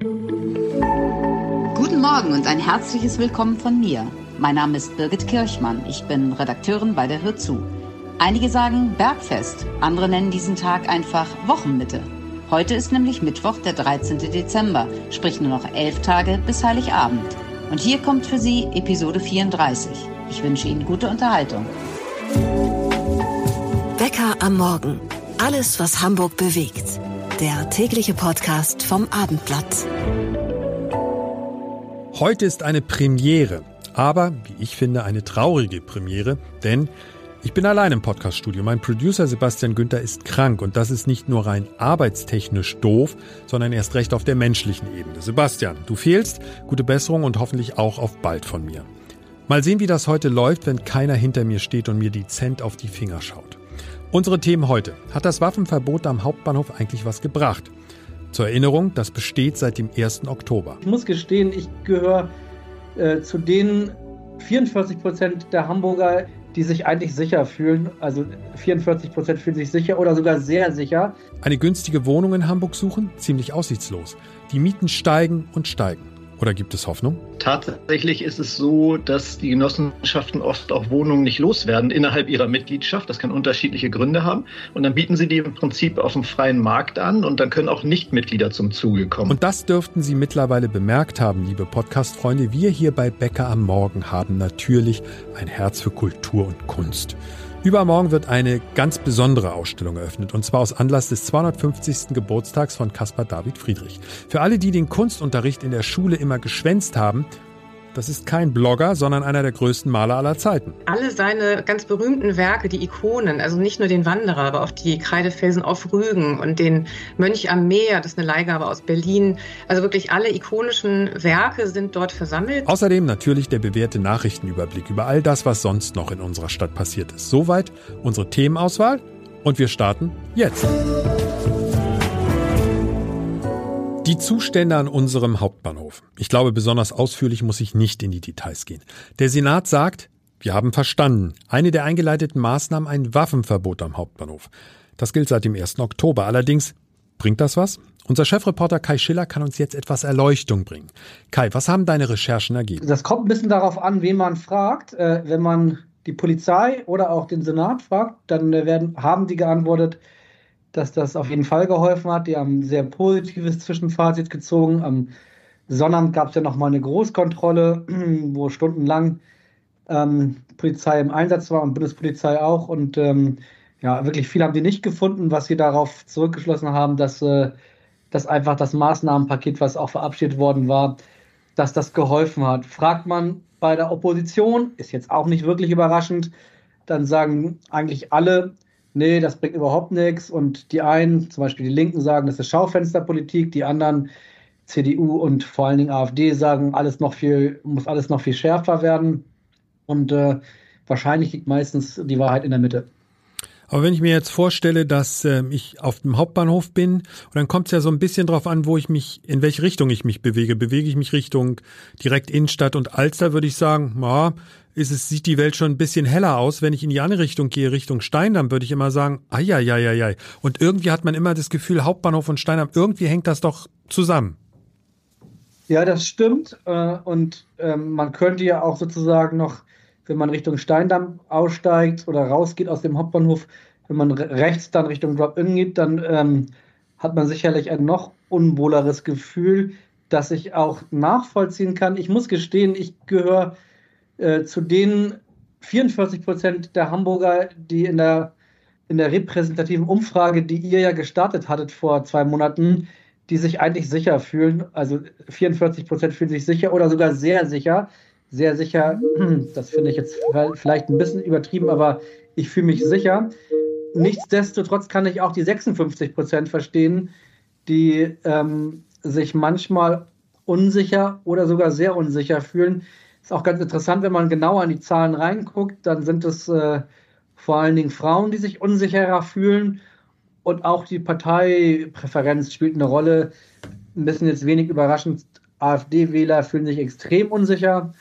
Guten Morgen und ein herzliches Willkommen von mir. Mein Name ist Birgit Kirchmann. Ich bin Redakteurin bei der Hörzu. Einige sagen Bergfest, andere nennen diesen Tag einfach Wochenmitte. Heute ist nämlich Mittwoch, der 13. Dezember, sprich nur noch elf Tage bis Heiligabend. Und hier kommt für Sie Episode 34. Ich wünsche Ihnen gute Unterhaltung. Bäcker am Morgen. Alles, was Hamburg bewegt. Der tägliche Podcast vom Abendblatt. Heute ist eine Premiere, aber wie ich finde, eine traurige Premiere, denn ich bin allein im Podcaststudio. Mein Producer Sebastian Günther ist krank und das ist nicht nur rein arbeitstechnisch doof, sondern erst recht auf der menschlichen Ebene. Sebastian, du fehlst, gute Besserung und hoffentlich auch auf bald von mir. Mal sehen, wie das heute läuft, wenn keiner hinter mir steht und mir dezent auf die Finger schaut. Unsere Themen heute. Hat das Waffenverbot am Hauptbahnhof eigentlich was gebracht? Zur Erinnerung, das besteht seit dem 1. Oktober. Ich muss gestehen, ich gehöre äh, zu den 44 Prozent der Hamburger, die sich eigentlich sicher fühlen. Also 44 Prozent fühlen sich sicher oder sogar sehr sicher. Eine günstige Wohnung in Hamburg suchen? Ziemlich aussichtslos. Die Mieten steigen und steigen. Oder gibt es Hoffnung? Tatsächlich ist es so, dass die Genossenschaften oft auch Wohnungen nicht loswerden innerhalb ihrer Mitgliedschaft. Das kann unterschiedliche Gründe haben. Und dann bieten sie die im Prinzip auf dem freien Markt an und dann können auch Nichtmitglieder zum Zuge kommen. Und das dürften Sie mittlerweile bemerkt haben, liebe Podcast-Freunde. Wir hier bei Bäcker am Morgen haben natürlich ein Herz für Kultur und Kunst. Übermorgen wird eine ganz besondere Ausstellung eröffnet, und zwar aus Anlass des 250. Geburtstags von Caspar David Friedrich. Für alle, die den Kunstunterricht in der Schule immer geschwänzt haben, das ist kein Blogger, sondern einer der größten Maler aller Zeiten. Alle seine ganz berühmten Werke, die Ikonen, also nicht nur den Wanderer, aber auch die Kreidefelsen auf Rügen und den Mönch am Meer, das ist eine Leihgabe aus Berlin. Also wirklich alle ikonischen Werke sind dort versammelt. Außerdem natürlich der bewährte Nachrichtenüberblick über all das, was sonst noch in unserer Stadt passiert ist. Soweit unsere Themenauswahl und wir starten jetzt. Die Zustände an unserem Hauptbahnhof. Ich glaube, besonders ausführlich muss ich nicht in die Details gehen. Der Senat sagt, wir haben verstanden. Eine der eingeleiteten Maßnahmen ein Waffenverbot am Hauptbahnhof. Das gilt seit dem 1. Oktober. Allerdings, bringt das was? Unser Chefreporter Kai Schiller kann uns jetzt etwas Erleuchtung bringen. Kai, was haben deine Recherchen ergeben? Das kommt ein bisschen darauf an, wen man fragt. Äh, wenn man die Polizei oder auch den Senat fragt, dann äh, werden, haben die geantwortet, dass das auf jeden Fall geholfen hat. Die haben ein sehr positives Zwischenfazit gezogen. Am Sonnabend gab es ja nochmal eine Großkontrolle, wo stundenlang ähm, Polizei im Einsatz war und Bundespolizei auch. Und ähm, ja, wirklich viel haben die nicht gefunden, was sie darauf zurückgeschlossen haben, dass, äh, dass einfach das Maßnahmenpaket, was auch verabschiedet worden war, dass das geholfen hat. Fragt man bei der Opposition, ist jetzt auch nicht wirklich überraschend, dann sagen eigentlich alle, nee, das bringt überhaupt nichts. Und die einen, zum Beispiel die Linken, sagen, das ist Schaufensterpolitik, die anderen, CDU und vor allen Dingen AfD, sagen, alles noch viel, muss alles noch viel schärfer werden. Und äh, wahrscheinlich liegt meistens die Wahrheit in der Mitte. Aber wenn ich mir jetzt vorstelle, dass äh, ich auf dem Hauptbahnhof bin, und dann kommt es ja so ein bisschen drauf an, wo ich mich, in welche Richtung ich mich bewege. Bewege ich mich Richtung direkt Innenstadt und Alster, würde ich sagen, ja, ist es, sieht die Welt schon ein bisschen heller aus. Wenn ich in die andere Richtung gehe, Richtung Steindamm, würde ich immer sagen, ai, Und irgendwie hat man immer das Gefühl, Hauptbahnhof und Steindamm, irgendwie hängt das doch zusammen. Ja, das stimmt. Äh, und ähm, man könnte ja auch sozusagen noch, wenn man Richtung Steindamm aussteigt oder rausgeht aus dem Hauptbahnhof, wenn man rechts dann Richtung Drop-In geht, dann ähm, hat man sicherlich ein noch unwohleres Gefühl, das ich auch nachvollziehen kann. Ich muss gestehen, ich gehöre äh, zu den 44 Prozent der Hamburger, die in der, in der repräsentativen Umfrage, die ihr ja gestartet hattet vor zwei Monaten, die sich eigentlich sicher fühlen. Also 44 Prozent fühlen sich sicher oder sogar sehr sicher. Sehr sicher, das finde ich jetzt vielleicht ein bisschen übertrieben, aber ich fühle mich sicher. Nichtsdestotrotz kann ich auch die 56 Prozent verstehen, die ähm, sich manchmal unsicher oder sogar sehr unsicher fühlen. Ist auch ganz interessant, wenn man genauer in die Zahlen reinguckt, dann sind es äh, vor allen Dingen Frauen, die sich unsicherer fühlen und auch die Parteipräferenz spielt eine Rolle. Ein bisschen jetzt wenig überraschend, AfD-Wähler fühlen sich extrem unsicher,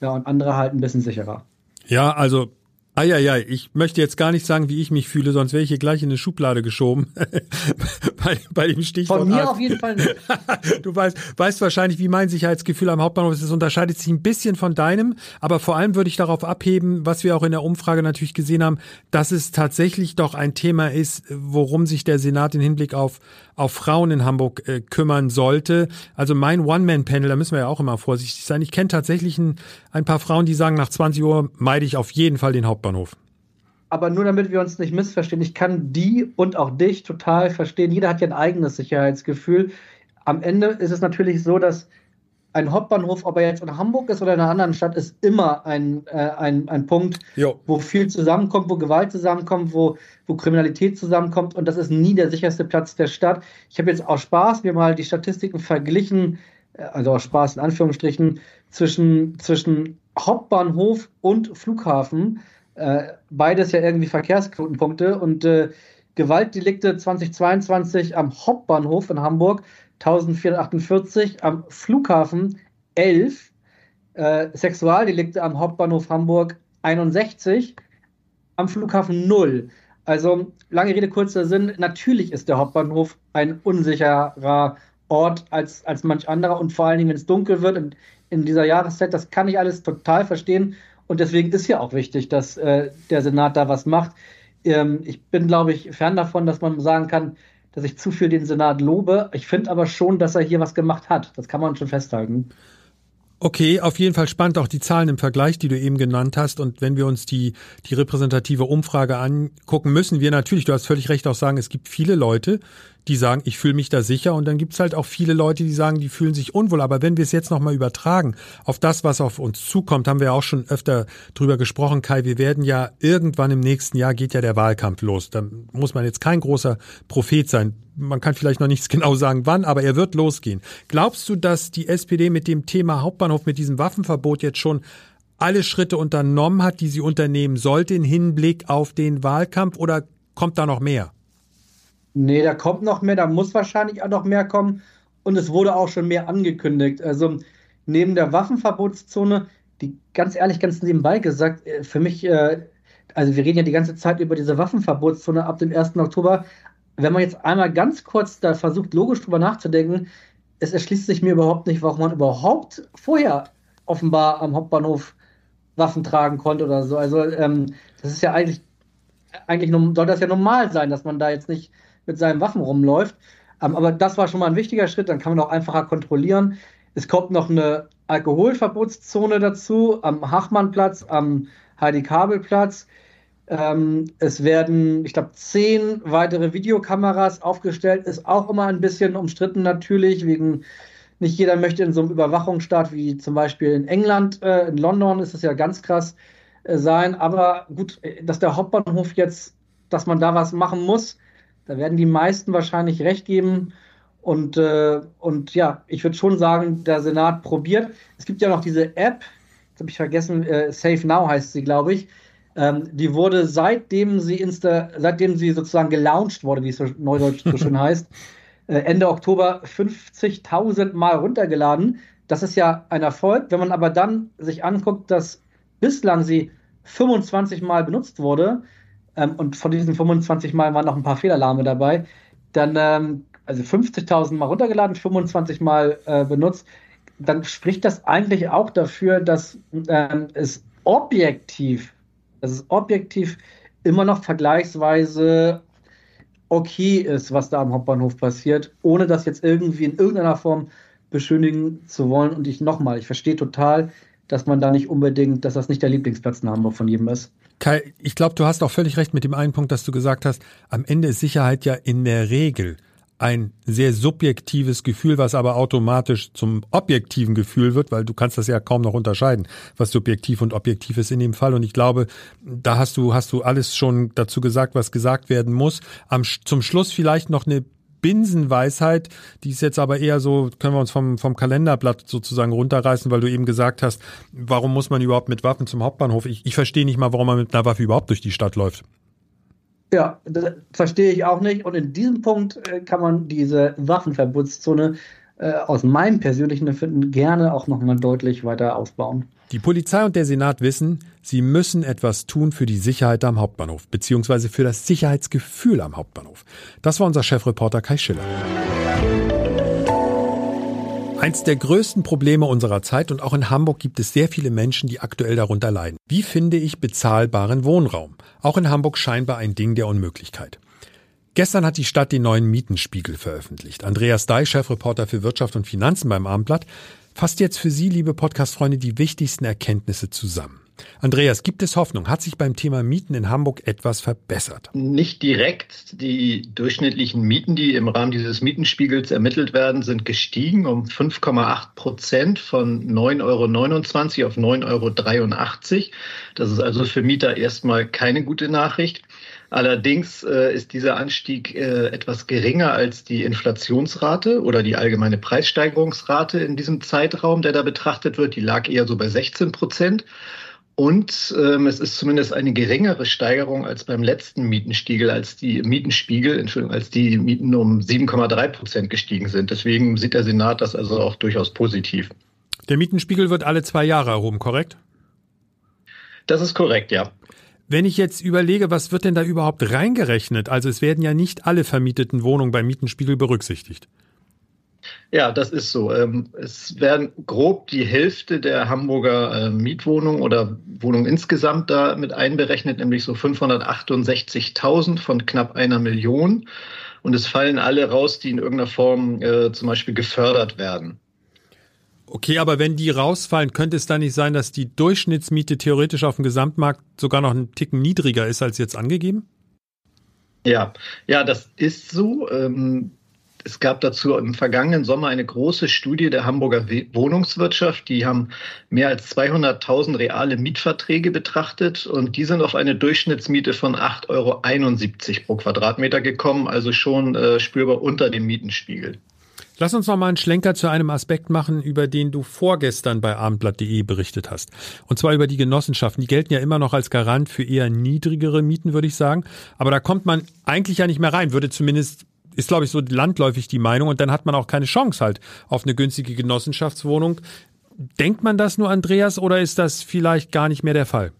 ja, und andere halt ein bisschen sicherer. Ja, also Eieiei, ich möchte jetzt gar nicht sagen, wie ich mich fühle, sonst wäre ich hier gleich in eine Schublade geschoben. bei, bei dem Stichwort. Von mir auf jeden Fall nicht. du weißt, weißt wahrscheinlich, wie mein Sicherheitsgefühl am Hauptbahnhof ist. Es unterscheidet sich ein bisschen von deinem, aber vor allem würde ich darauf abheben, was wir auch in der Umfrage natürlich gesehen haben, dass es tatsächlich doch ein Thema ist, worum sich der Senat in Hinblick auf, auf Frauen in Hamburg äh, kümmern sollte. Also mein One-Man-Panel, da müssen wir ja auch immer vorsichtig sein. Ich kenne tatsächlich ein, ein paar Frauen, die sagen, nach 20 Uhr meide ich auf jeden Fall den Hauptbahnhof. Aber nur damit wir uns nicht missverstehen, ich kann die und auch dich total verstehen. Jeder hat ja ein eigenes Sicherheitsgefühl. Am Ende ist es natürlich so, dass ein Hauptbahnhof, ob er jetzt in Hamburg ist oder in einer anderen Stadt, ist immer ein, äh, ein, ein Punkt, jo. wo viel zusammenkommt, wo Gewalt zusammenkommt, wo, wo Kriminalität zusammenkommt. Und das ist nie der sicherste Platz der Stadt. Ich habe jetzt auch Spaß mir mal die Statistiken verglichen, äh, also auch Spaß in Anführungsstrichen, zwischen, zwischen Hauptbahnhof und Flughafen. Äh, beides ja irgendwie Verkehrsknotenpunkte und äh, Gewaltdelikte 2022 am Hauptbahnhof in Hamburg 1448, am Flughafen 11, äh, Sexualdelikte am Hauptbahnhof Hamburg 61, am Flughafen 0. Also lange Rede, kurzer Sinn, natürlich ist der Hauptbahnhof ein unsicherer Ort als, als manch anderer und vor allen Dingen, wenn es dunkel wird in, in dieser Jahreszeit, das kann ich alles total verstehen und deswegen ist ja auch wichtig, dass äh, der Senat da was macht. Ähm, ich bin, glaube ich, fern davon, dass man sagen kann, dass ich zu viel den Senat lobe. Ich finde aber schon, dass er hier was gemacht hat. Das kann man schon festhalten. Okay, auf jeden Fall spannend auch die Zahlen im Vergleich, die du eben genannt hast. Und wenn wir uns die, die repräsentative Umfrage angucken, müssen wir natürlich, du hast völlig recht, auch sagen, es gibt viele Leute, die sagen, ich fühle mich da sicher. Und dann gibt's halt auch viele Leute, die sagen, die fühlen sich unwohl. Aber wenn wir es jetzt nochmal übertragen auf das, was auf uns zukommt, haben wir auch schon öfter drüber gesprochen, Kai. Wir werden ja irgendwann im nächsten Jahr geht ja der Wahlkampf los. Da muss man jetzt kein großer Prophet sein. Man kann vielleicht noch nichts genau sagen, wann, aber er wird losgehen. Glaubst du, dass die SPD mit dem Thema Hauptbahnhof, mit diesem Waffenverbot jetzt schon alle Schritte unternommen hat, die sie unternehmen sollte in Hinblick auf den Wahlkampf oder kommt da noch mehr? Nee, da kommt noch mehr, da muss wahrscheinlich auch noch mehr kommen. Und es wurde auch schon mehr angekündigt. Also neben der Waffenverbotszone, die ganz ehrlich, ganz nebenbei gesagt, äh, für mich, äh, also wir reden ja die ganze Zeit über diese Waffenverbotszone ab dem 1. Oktober. Wenn man jetzt einmal ganz kurz da versucht, logisch drüber nachzudenken, es erschließt sich mir überhaupt nicht, warum man überhaupt vorher offenbar am Hauptbahnhof Waffen tragen konnte oder so. Also ähm, das ist ja eigentlich, eigentlich soll das ja normal sein, dass man da jetzt nicht mit seinen Waffen rumläuft. Ähm, aber das war schon mal ein wichtiger Schritt, dann kann man auch einfacher kontrollieren. Es kommt noch eine Alkoholverbotszone dazu am Hachmannplatz, am Heidi-Kabel-Platz. Ähm, es werden, ich glaube, zehn weitere Videokameras aufgestellt. Ist auch immer ein bisschen umstritten natürlich, wegen nicht jeder möchte in so einem Überwachungsstaat wie zum Beispiel in England, äh, in London ist es ja ganz krass äh, sein. Aber gut, äh, dass der Hauptbahnhof jetzt, dass man da was machen muss, da werden die meisten wahrscheinlich recht geben. Und, äh, und ja, ich würde schon sagen, der Senat probiert. Es gibt ja noch diese App, jetzt habe ich vergessen, äh, Safe Now heißt sie, glaube ich. Ähm, die wurde seitdem sie insta seitdem sie sozusagen gelauncht wurde, wie es so neudeutsch so schön heißt, äh, Ende Oktober 50.000 Mal runtergeladen. Das ist ja ein Erfolg. Wenn man aber dann sich anguckt, dass bislang sie 25 Mal benutzt wurde, ähm, und von diesen 25 Mal waren noch ein paar Fehlalarme dabei, dann, ähm, also 50.000 Mal runtergeladen, 25 Mal äh, benutzt, dann spricht das eigentlich auch dafür, dass ähm, es objektiv, dass es objektiv immer noch vergleichsweise okay ist, was da am Hauptbahnhof passiert, ohne das jetzt irgendwie in irgendeiner Form beschönigen zu wollen. Und ich nochmal, ich verstehe total, dass man da nicht unbedingt, dass das nicht der Lieblingsplatz in Hamburg von jedem ist. Kai, ich glaube, du hast auch völlig recht mit dem einen Punkt, dass du gesagt hast, am Ende ist Sicherheit ja in der Regel ein sehr subjektives Gefühl, was aber automatisch zum objektiven Gefühl wird, weil du kannst das ja kaum noch unterscheiden, was subjektiv und objektiv ist in dem Fall. Und ich glaube, da hast du, hast du alles schon dazu gesagt, was gesagt werden muss. Am, zum Schluss vielleicht noch eine Binsenweisheit, die ist jetzt aber eher so, können wir uns vom, vom Kalenderblatt sozusagen runterreißen, weil du eben gesagt hast, warum muss man überhaupt mit Waffen zum Hauptbahnhof? Ich, ich verstehe nicht mal, warum man mit einer Waffe überhaupt durch die Stadt läuft. Ja, verstehe ich auch nicht. Und in diesem Punkt äh, kann man diese Waffenverbotszone äh, aus meinem persönlichen Empfinden gerne auch nochmal deutlich weiter ausbauen. Die Polizei und der Senat wissen, sie müssen etwas tun für die Sicherheit am Hauptbahnhof, beziehungsweise für das Sicherheitsgefühl am Hauptbahnhof. Das war unser Chefreporter Kai Schiller. Eins der größten Probleme unserer Zeit und auch in Hamburg gibt es sehr viele Menschen, die aktuell darunter leiden. Wie finde ich bezahlbaren Wohnraum? Auch in Hamburg scheinbar ein Ding der Unmöglichkeit. Gestern hat die Stadt den neuen Mietenspiegel veröffentlicht. Andreas Dei, Chefreporter für Wirtschaft und Finanzen beim Abendblatt, fasst jetzt für Sie, liebe Podcast-Freunde, die wichtigsten Erkenntnisse zusammen. Andreas, gibt es Hoffnung? Hat sich beim Thema Mieten in Hamburg etwas verbessert? Nicht direkt. Die durchschnittlichen Mieten, die im Rahmen dieses Mietenspiegels ermittelt werden, sind gestiegen um 5,8 Prozent von 9,29 Euro auf 9,83 Euro. Das ist also für Mieter erstmal keine gute Nachricht. Allerdings äh, ist dieser Anstieg äh, etwas geringer als die Inflationsrate oder die allgemeine Preissteigerungsrate in diesem Zeitraum, der da betrachtet wird. Die lag eher so bei 16 Prozent. Und ähm, es ist zumindest eine geringere Steigerung als beim letzten Mietenspiegel, als die Mietenspiegel, Entschuldigung, als die Mieten um 7,3 Prozent gestiegen sind. Deswegen sieht der Senat das also auch durchaus positiv. Der Mietenspiegel wird alle zwei Jahre erhoben, korrekt? Das ist korrekt, ja. Wenn ich jetzt überlege, was wird denn da überhaupt reingerechnet? Also es werden ja nicht alle vermieteten Wohnungen beim Mietenspiegel berücksichtigt. Ja, das ist so. Ähm, es werden grob die Hälfte der Hamburger äh, Mietwohnungen oder Wohnungen insgesamt da mit einberechnet, nämlich so 568.000 von knapp einer Million. Und es fallen alle raus, die in irgendeiner Form äh, zum Beispiel gefördert werden. Okay, aber wenn die rausfallen, könnte es da nicht sein, dass die Durchschnittsmiete theoretisch auf dem Gesamtmarkt sogar noch einen Ticken niedriger ist als jetzt angegeben? Ja, ja, das ist so. Ähm, es gab dazu im vergangenen Sommer eine große Studie der Hamburger Wohnungswirtschaft. Die haben mehr als 200.000 reale Mietverträge betrachtet und die sind auf eine Durchschnittsmiete von 8,71 Euro pro Quadratmeter gekommen, also schon äh, spürbar unter dem Mietenspiegel. Lass uns noch mal einen Schlenker zu einem Aspekt machen, über den du vorgestern bei abendblatt.de berichtet hast. Und zwar über die Genossenschaften. Die gelten ja immer noch als Garant für eher niedrigere Mieten, würde ich sagen. Aber da kommt man eigentlich ja nicht mehr rein, würde zumindest ist, glaube ich, so landläufig die Meinung. Und dann hat man auch keine Chance halt auf eine günstige Genossenschaftswohnung. Denkt man das nur, Andreas, oder ist das vielleicht gar nicht mehr der Fall?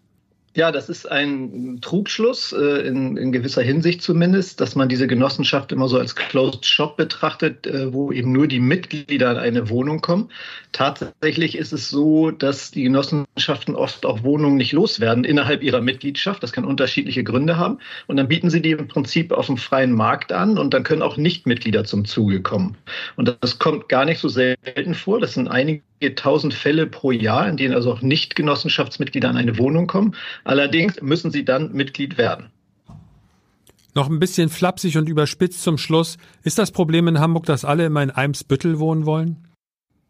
Ja, das ist ein Trugschluss, äh, in, in, gewisser Hinsicht zumindest, dass man diese Genossenschaft immer so als Closed Shop betrachtet, äh, wo eben nur die Mitglieder in eine Wohnung kommen. Tatsächlich ist es so, dass die Genossenschaften oft auch Wohnungen nicht loswerden innerhalb ihrer Mitgliedschaft. Das kann unterschiedliche Gründe haben. Und dann bieten sie die im Prinzip auf dem freien Markt an und dann können auch Nichtmitglieder zum Zuge kommen. Und das kommt gar nicht so selten vor. Das sind einige tausend Fälle pro Jahr, in denen also auch Nicht-Genossenschaftsmitglieder an eine Wohnung kommen. Allerdings müssen sie dann Mitglied werden. Noch ein bisschen flapsig und überspitzt zum Schluss. Ist das Problem in Hamburg, dass alle immer in Eimsbüttel wohnen wollen?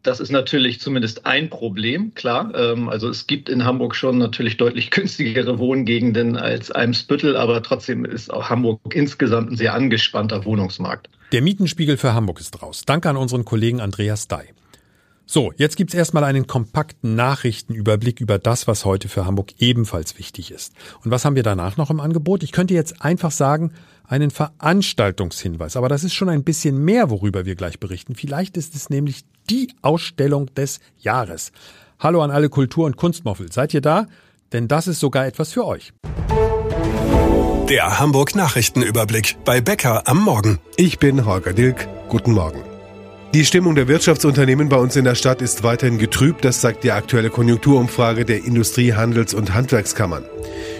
Das ist natürlich zumindest ein Problem, klar. Ähm, also es gibt in Hamburg schon natürlich deutlich günstigere Wohngegenden als Eimsbüttel, aber trotzdem ist auch Hamburg insgesamt ein sehr angespannter Wohnungsmarkt. Der Mietenspiegel für Hamburg ist raus. Danke an unseren Kollegen Andreas Dai. So, jetzt gibt's erstmal einen kompakten Nachrichtenüberblick über das, was heute für Hamburg ebenfalls wichtig ist. Und was haben wir danach noch im Angebot? Ich könnte jetzt einfach sagen, einen Veranstaltungshinweis, aber das ist schon ein bisschen mehr, worüber wir gleich berichten. Vielleicht ist es nämlich die Ausstellung des Jahres. Hallo an alle Kultur- und Kunstmoffel. Seid ihr da? Denn das ist sogar etwas für euch. Der Hamburg Nachrichtenüberblick bei Bäcker am Morgen. Ich bin Holger Dilk. Guten Morgen. Die Stimmung der Wirtschaftsunternehmen bei uns in der Stadt ist weiterhin getrübt, das sagt die aktuelle Konjunkturumfrage der Industrie-, Handels- und Handwerkskammern.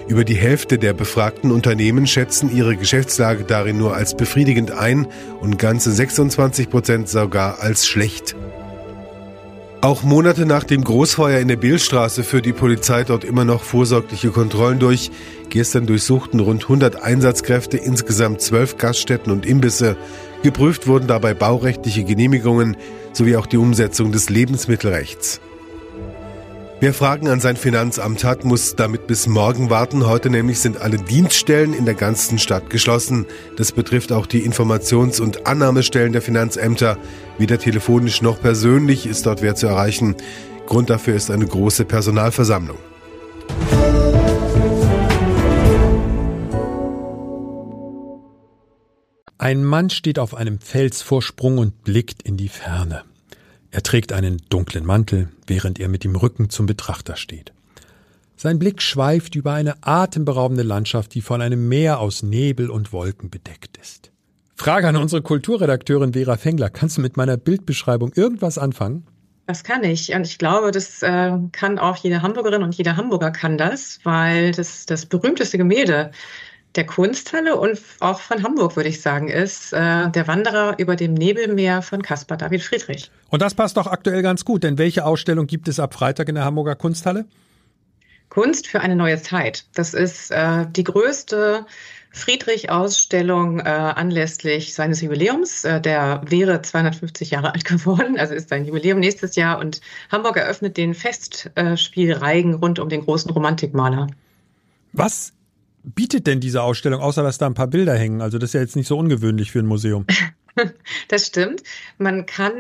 Über die Hälfte der befragten Unternehmen schätzen ihre Geschäftslage darin nur als befriedigend ein und ganze 26 Prozent sogar als schlecht. Auch Monate nach dem Großfeuer in der Billstraße führt die Polizei dort immer noch vorsorgliche Kontrollen durch. Gestern durchsuchten rund 100 Einsatzkräfte insgesamt zwölf Gaststätten und Imbisse. Geprüft wurden dabei baurechtliche Genehmigungen sowie auch die Umsetzung des Lebensmittelrechts. Wer Fragen an sein Finanzamt hat, muss damit bis morgen warten. Heute nämlich sind alle Dienststellen in der ganzen Stadt geschlossen. Das betrifft auch die Informations- und Annahmestellen der Finanzämter. Weder telefonisch noch persönlich ist dort wer zu erreichen. Grund dafür ist eine große Personalversammlung. Ein Mann steht auf einem Felsvorsprung und blickt in die Ferne. Er trägt einen dunklen Mantel, während er mit dem Rücken zum Betrachter steht. Sein Blick schweift über eine atemberaubende Landschaft, die von einem Meer aus Nebel und Wolken bedeckt ist. Frage an unsere Kulturredakteurin Vera Fengler. Kannst du mit meiner Bildbeschreibung irgendwas anfangen? Das kann ich. Und ich glaube, das äh, kann auch jede Hamburgerin und jeder Hamburger kann das, weil das das berühmteste Gemälde der Kunsthalle und auch von Hamburg, würde ich sagen, ist äh, Der Wanderer über dem Nebelmeer von Caspar David Friedrich. Und das passt doch aktuell ganz gut, denn welche Ausstellung gibt es ab Freitag in der Hamburger Kunsthalle? Kunst für eine neue Zeit. Das ist äh, die größte Friedrich-Ausstellung äh, anlässlich seines Jubiläums. Äh, der wäre 250 Jahre alt geworden, also ist sein Jubiläum nächstes Jahr. Und Hamburg eröffnet den Festspielreigen rund um den großen Romantikmaler. Was bietet denn diese Ausstellung, außer dass da ein paar Bilder hängen? Also das ist ja jetzt nicht so ungewöhnlich für ein Museum. das stimmt. Man kann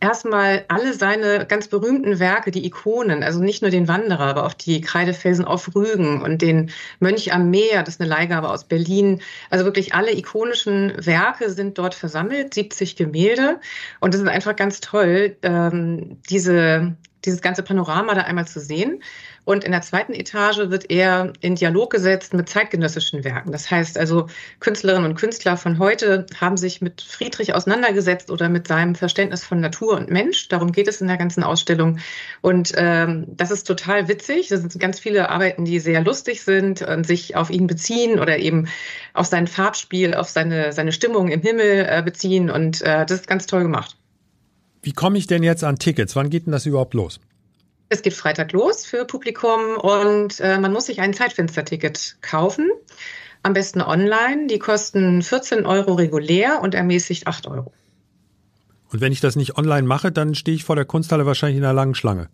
erstmal alle seine ganz berühmten Werke, die Ikonen, also nicht nur den Wanderer, aber auch die Kreidefelsen auf Rügen und den Mönch am Meer, das ist eine Leihgabe aus Berlin. Also wirklich alle ikonischen Werke sind dort versammelt, 70 Gemälde. Und es ist einfach ganz toll, ähm, diese, dieses ganze Panorama da einmal zu sehen. Und in der zweiten Etage wird er in Dialog gesetzt mit zeitgenössischen Werken. Das heißt also, Künstlerinnen und Künstler von heute haben sich mit Friedrich auseinandergesetzt oder mit seinem Verständnis von Natur und Mensch. Darum geht es in der ganzen Ausstellung. Und ähm, das ist total witzig. Das sind ganz viele Arbeiten, die sehr lustig sind und sich auf ihn beziehen oder eben auf sein Farbspiel, auf seine, seine Stimmung im Himmel äh, beziehen. Und äh, das ist ganz toll gemacht. Wie komme ich denn jetzt an Tickets? Wann geht denn das überhaupt los? Es geht Freitag los für Publikum und äh, man muss sich ein Zeitfensterticket kaufen. Am besten online. Die kosten 14 Euro regulär und ermäßigt 8 Euro. Und wenn ich das nicht online mache, dann stehe ich vor der Kunsthalle wahrscheinlich in einer langen Schlange.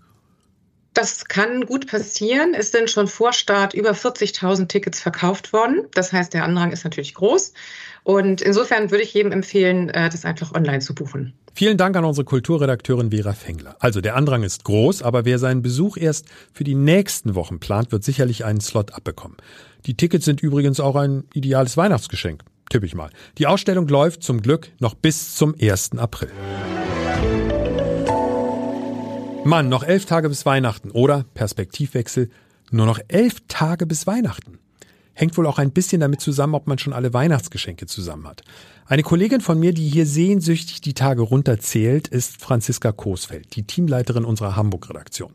Das kann gut passieren. Es sind schon vor Start über 40.000 Tickets verkauft worden. Das heißt, der Andrang ist natürlich groß. Und insofern würde ich jedem empfehlen, äh, das einfach online zu buchen. Vielen Dank an unsere Kulturredakteurin Vera Fengler. Also der Andrang ist groß, aber wer seinen Besuch erst für die nächsten Wochen plant, wird sicherlich einen Slot abbekommen. Die Tickets sind übrigens auch ein ideales Weihnachtsgeschenk. Tippe ich mal. Die Ausstellung läuft zum Glück noch bis zum 1. April. Mann, noch elf Tage bis Weihnachten oder Perspektivwechsel, nur noch elf Tage bis Weihnachten hängt wohl auch ein bisschen damit zusammen, ob man schon alle Weihnachtsgeschenke zusammen hat. Eine Kollegin von mir, die hier sehnsüchtig die Tage runterzählt, ist Franziska Coesfeld, die Teamleiterin unserer Hamburg-Redaktion.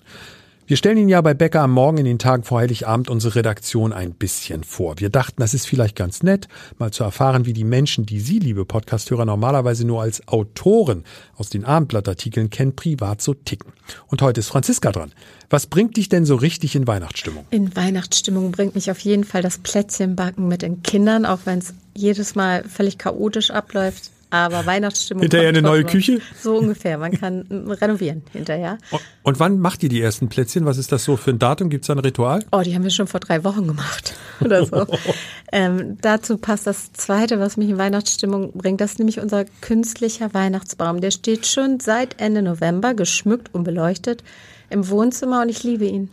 Wir stellen Ihnen ja bei Becker am Morgen in den Tagen vor Heiligabend unsere Redaktion ein bisschen vor. Wir dachten, das ist vielleicht ganz nett, mal zu erfahren, wie die Menschen, die Sie, liebe Podcasthörer, normalerweise nur als Autoren aus den Abendblattartikeln kennen, privat so ticken. Und heute ist Franziska dran. Was bringt dich denn so richtig in Weihnachtsstimmung? In Weihnachtsstimmung bringt mich auf jeden Fall das Plätzchenbacken mit den Kindern, auch wenn es jedes Mal völlig chaotisch abläuft. Aber Weihnachtsstimmung. Hinterher eine neue Küche? So ungefähr. Man kann renovieren hinterher. Und wann macht ihr die ersten Plätzchen? Was ist das so für ein Datum? Gibt es da ein Ritual? Oh, die haben wir schon vor drei Wochen gemacht oder so. ähm, dazu passt das Zweite, was mich in Weihnachtsstimmung bringt. Das ist nämlich unser künstlicher Weihnachtsbaum. Der steht schon seit Ende November geschmückt und beleuchtet im Wohnzimmer und ich liebe ihn.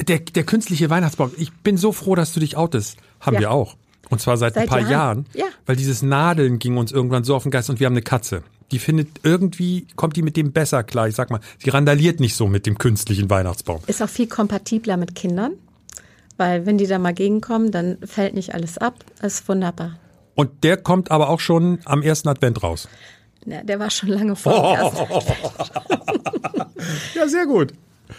Der, der künstliche Weihnachtsbaum. Ich bin so froh, dass du dich outest. Haben ja. wir auch. Und zwar seit, seit ein paar Jahren. Jahren ja. Weil dieses Nadeln ging uns irgendwann so auf den Geist und wir haben eine Katze. Die findet irgendwie, kommt die mit dem besser klar. Ich sag mal, sie randaliert nicht so mit dem künstlichen Weihnachtsbaum. Ist auch viel kompatibler mit Kindern. Weil wenn die da mal gegenkommen, dann fällt nicht alles ab. Das ist wunderbar. Und der kommt aber auch schon am ersten Advent raus. Ja, der war schon lange vor. Oh. ja, sehr gut.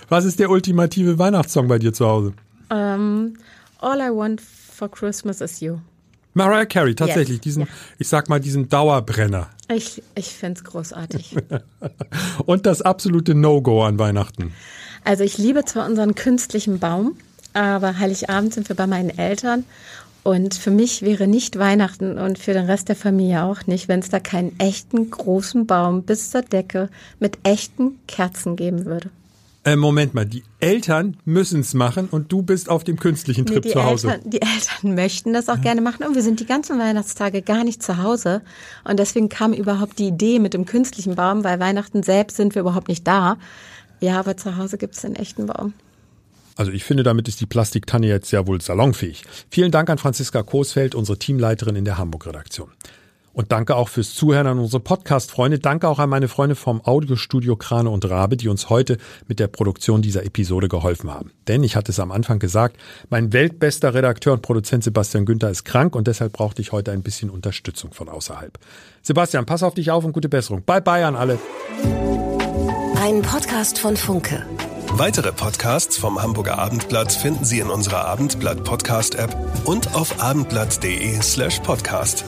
Was ist der ultimative Weihnachtssong bei dir zu Hause? Um, ähm, all I want for Christmas is You. Mariah Carey, tatsächlich, yes. diesen, ja. ich sag mal, diesen Dauerbrenner. Ich, ich finde es großartig. Und das absolute No-Go an Weihnachten. Also ich liebe zwar unseren künstlichen Baum, aber Heiligabend sind wir bei meinen Eltern. Und für mich wäre nicht Weihnachten und für den Rest der Familie auch nicht, wenn es da keinen echten großen Baum bis zur Decke mit echten Kerzen geben würde. Äh, Moment mal, die Eltern müssen es machen und du bist auf dem künstlichen Trip nee, zu Hause. Eltern, die Eltern möchten das auch ja. gerne machen und wir sind die ganzen Weihnachtstage gar nicht zu Hause. Und deswegen kam überhaupt die Idee mit dem künstlichen Baum, weil Weihnachten selbst sind wir überhaupt nicht da. Ja, aber zu Hause gibt es einen echten Baum. Also ich finde, damit ist die Plastiktanne jetzt ja wohl salonfähig. Vielen Dank an Franziska Coesfeld, unsere Teamleiterin in der Hamburg-Redaktion. Und danke auch fürs Zuhören an unsere Podcast-Freunde. Danke auch an meine Freunde vom Audiostudio Krane und Rabe, die uns heute mit der Produktion dieser Episode geholfen haben. Denn ich hatte es am Anfang gesagt, mein weltbester Redakteur und Produzent Sebastian Günther ist krank und deshalb brauchte ich heute ein bisschen Unterstützung von außerhalb. Sebastian, pass auf dich auf und gute Besserung. Bye bye an alle. Ein Podcast von Funke. Weitere Podcasts vom Hamburger Abendblatt finden Sie in unserer Abendblatt Podcast App und auf abendblatt.de slash podcast.